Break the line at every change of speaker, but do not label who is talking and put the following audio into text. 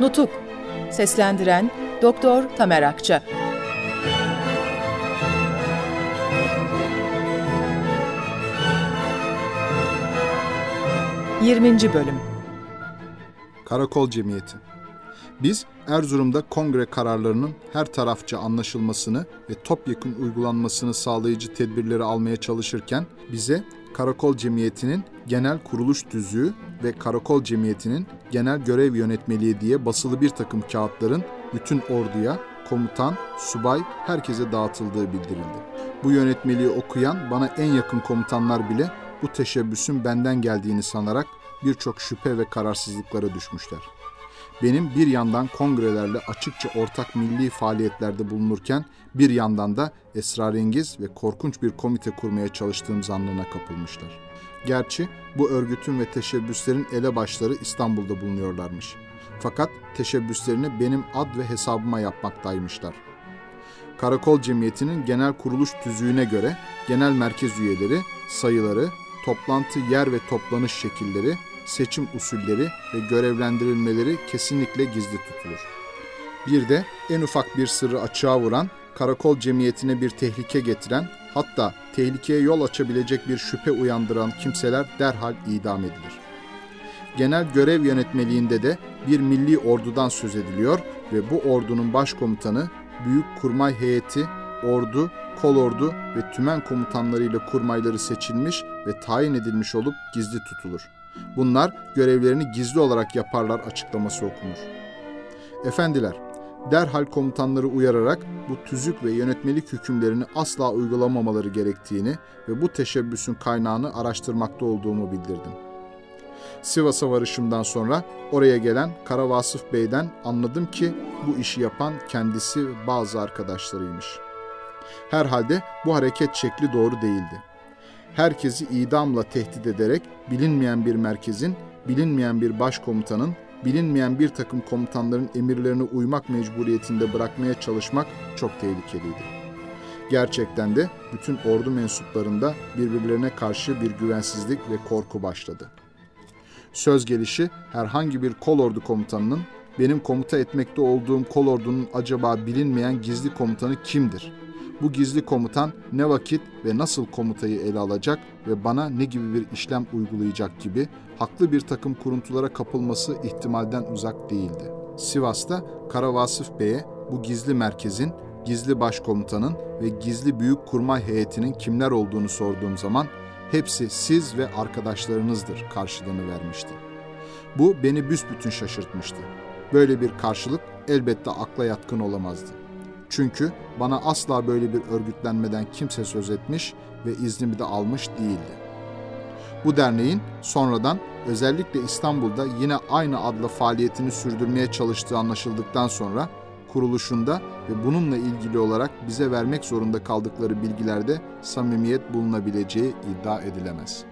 Nutuk Seslendiren Doktor Tamer Akça 20. Bölüm
Karakol Cemiyeti Biz Erzurum'da kongre kararlarının her tarafça anlaşılmasını ve topyekun uygulanmasını sağlayıcı tedbirleri almaya çalışırken bize Karakol Cemiyeti'nin genel kuruluş düzüğü ve Karakol Cemiyeti'nin genel görev yönetmeliği diye basılı bir takım kağıtların bütün orduya, komutan, subay, herkese dağıtıldığı bildirildi. Bu yönetmeliği okuyan bana en yakın komutanlar bile bu teşebbüsün benden geldiğini sanarak birçok şüphe ve kararsızlıklara düşmüşler. Benim bir yandan kongrelerle açıkça ortak milli faaliyetlerde bulunurken bir yandan da esrarengiz ve korkunç bir komite kurmaya çalıştığım zannına kapılmışlar. Gerçi bu örgütün ve teşebbüslerin elebaşları İstanbul'da bulunuyorlarmış. Fakat teşebbüslerini benim ad ve hesabıma yapmaktaymışlar. Karakol Cemiyeti'nin genel kuruluş tüzüğüne göre genel merkez üyeleri, sayıları, toplantı yer ve toplanış şekilleri, seçim usulleri ve görevlendirilmeleri kesinlikle gizli tutulur. Bir de en ufak bir sırrı açığa vuran, karakol cemiyetine bir tehlike getiren, hatta tehlikeye yol açabilecek bir şüphe uyandıran kimseler derhal idam edilir. Genel görev yönetmeliğinde de bir milli ordudan söz ediliyor ve bu ordunun başkomutanı Büyük Kurmay Heyeti, ordu, kolordu ve tümen komutanlarıyla kurmayları seçilmiş ve tayin edilmiş olup gizli tutulur. Bunlar görevlerini gizli olarak yaparlar açıklaması okunur. Efendiler, derhal komutanları uyararak bu tüzük ve yönetmelik hükümlerini asla uygulamamaları gerektiğini ve bu teşebbüsün kaynağını araştırmakta olduğumu bildirdim. Sivas'a varışımdan sonra oraya gelen Kara Vasıf Bey'den anladım ki bu işi yapan kendisi bazı arkadaşlarıymış. Herhalde bu hareket şekli doğru değildi herkesi idamla tehdit ederek bilinmeyen bir merkezin, bilinmeyen bir başkomutanın, bilinmeyen bir takım komutanların emirlerine uymak mecburiyetinde bırakmaya çalışmak çok tehlikeliydi. Gerçekten de bütün ordu mensuplarında birbirlerine karşı bir güvensizlik ve korku başladı. Söz gelişi herhangi bir kolordu komutanının benim komuta etmekte olduğum kolordunun acaba bilinmeyen gizli komutanı kimdir bu gizli komutan ne vakit ve nasıl komutayı ele alacak ve bana ne gibi bir işlem uygulayacak gibi haklı bir takım kuruntulara kapılması ihtimalden uzak değildi. Sivas'ta Kara Vasıf Bey'e bu gizli merkezin, gizli başkomutanın ve gizli büyük kurmay heyetinin kimler olduğunu sorduğum zaman hepsi siz ve arkadaşlarınızdır karşılığını vermişti. Bu beni büsbütün şaşırtmıştı. Böyle bir karşılık elbette akla yatkın olamazdı. Çünkü bana asla böyle bir örgütlenmeden kimse söz etmiş ve iznimi de almış değildi. Bu derneğin sonradan özellikle İstanbul'da yine aynı adla faaliyetini sürdürmeye çalıştığı anlaşıldıktan sonra kuruluşunda ve bununla ilgili olarak bize vermek zorunda kaldıkları bilgilerde samimiyet bulunabileceği iddia edilemez.''